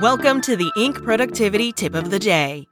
Welcome to the Inc. Productivity Tip of the Day.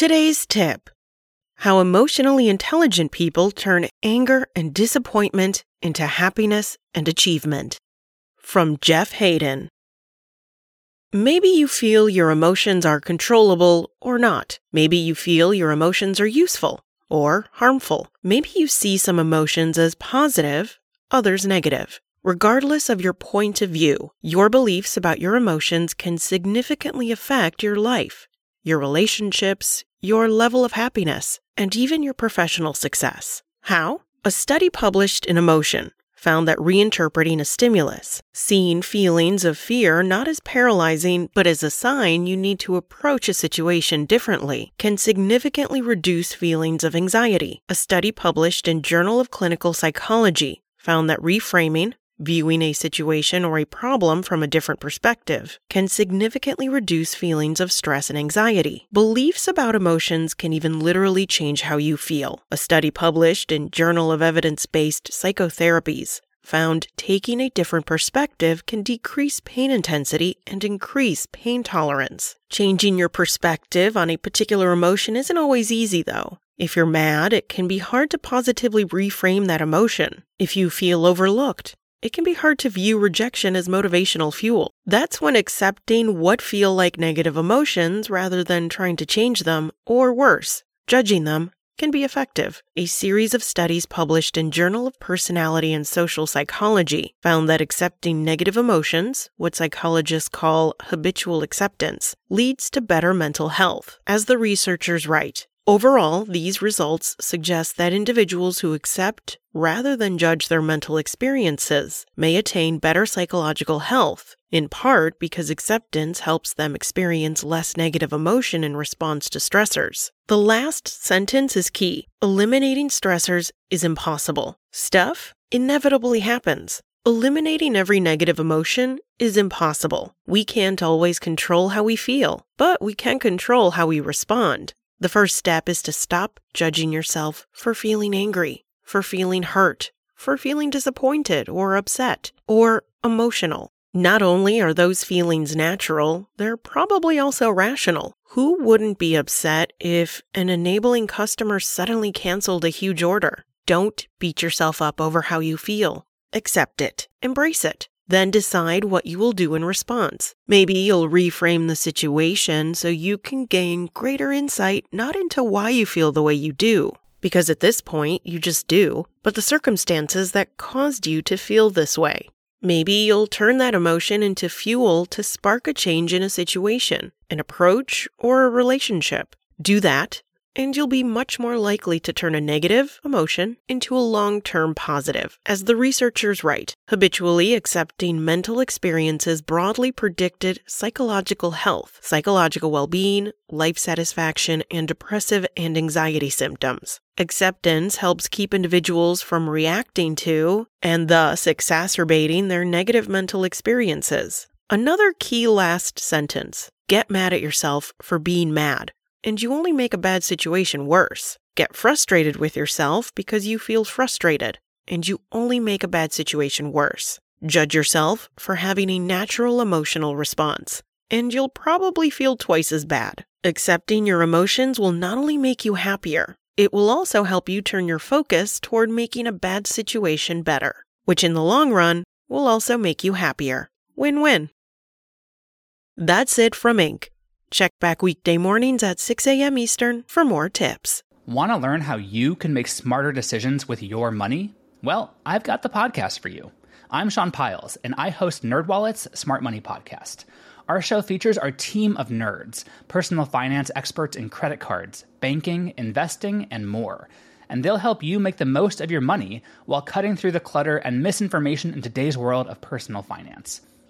Today's tip How emotionally intelligent people turn anger and disappointment into happiness and achievement. From Jeff Haden. Maybe you feel your emotions are controllable or not. Maybe you feel your emotions are useful or harmful. Maybe you see some emotions as positive, others negative. Regardless of your point of view, your beliefs about your emotions can significantly affect your life, your relationships, your level of happiness, and even your professional success. How? A study published in Emotion found that reinterpreting a stimulus, seeing feelings of fear not as paralyzing but as a sign you need to approach a situation differently, can significantly reduce feelings of anxiety. A study published in Journal of Clinical Psychology found that reframing, viewing a situation or a problem from a different perspective can significantly reduce feelings of stress and anxiety. Beliefs about emotions can even literally change how you feel. A study published in Journal of Evidence-Based Psychotherapies found taking a different perspective can decrease pain intensity and increase pain tolerance. Changing your perspective on a particular emotion isn't always easy though. If you're mad, it can be hard to positively reframe that emotion. If you feel overlooked, it can be hard to view rejection as motivational fuel. That's when accepting what feel like negative emotions rather than trying to change them, or worse, judging them, can be effective. A series of studies published in Journal of Personality and Social Psychology found that accepting negative emotions, what psychologists call habitual acceptance, leads to better mental health. As the researchers write, Overall, these results suggest that individuals who accept rather than judge their mental experiences may attain better psychological health, in part because acceptance helps them experience less negative emotion in response to stressors. The last sentence is key. Eliminating stressors is impossible. Stuff inevitably happens. Eliminating every negative emotion is impossible. We can't always control how we feel, but we can control how we respond. The first step is to stop judging yourself for feeling angry, for feeling hurt, for feeling disappointed or upset or emotional. Not only are those feelings natural, they're probably also rational. Who wouldn't be upset if an enabling customer suddenly canceled a huge order? Don't beat yourself up over how you feel. Accept it. Embrace it. Then decide what you will do in response. Maybe you'll reframe the situation so you can gain greater insight not into why you feel the way you do, because at this point you just do, but the circumstances that caused you to feel this way. Maybe you'll turn that emotion into fuel to spark a change in a situation, an approach, or a relationship. Do that, and you'll be much more likely to turn a negative emotion into a long term positive. As the researchers write, habitually accepting mental experiences broadly predicted psychological health, psychological well being, life satisfaction, and depressive and anxiety symptoms. Acceptance helps keep individuals from reacting to and thus exacerbating their negative mental experiences. Another key last sentence get mad at yourself for being mad and you only make a bad situation worse. Get frustrated with yourself because you feel frustrated, and you only make a bad situation worse. Judge yourself for having a natural emotional response, and you'll probably feel twice as bad. Accepting your emotions will not only make you happier, it will also help you turn your focus toward making a bad situation better, which in the long run will also make you happier. Win win. That's it from Inc. Check back weekday mornings at 6 a.m. Eastern for more tips. Want to learn how you can make smarter decisions with your money? Well, I've got the podcast for you. I'm Sean Pyles, and I host NerdWallet's Smart Money Podcast. Our show features our team of nerds, personal finance experts in credit cards, banking, investing, and more and they'll help you make the most of your money while cutting through the clutter and misinformation in today's world of personal finance.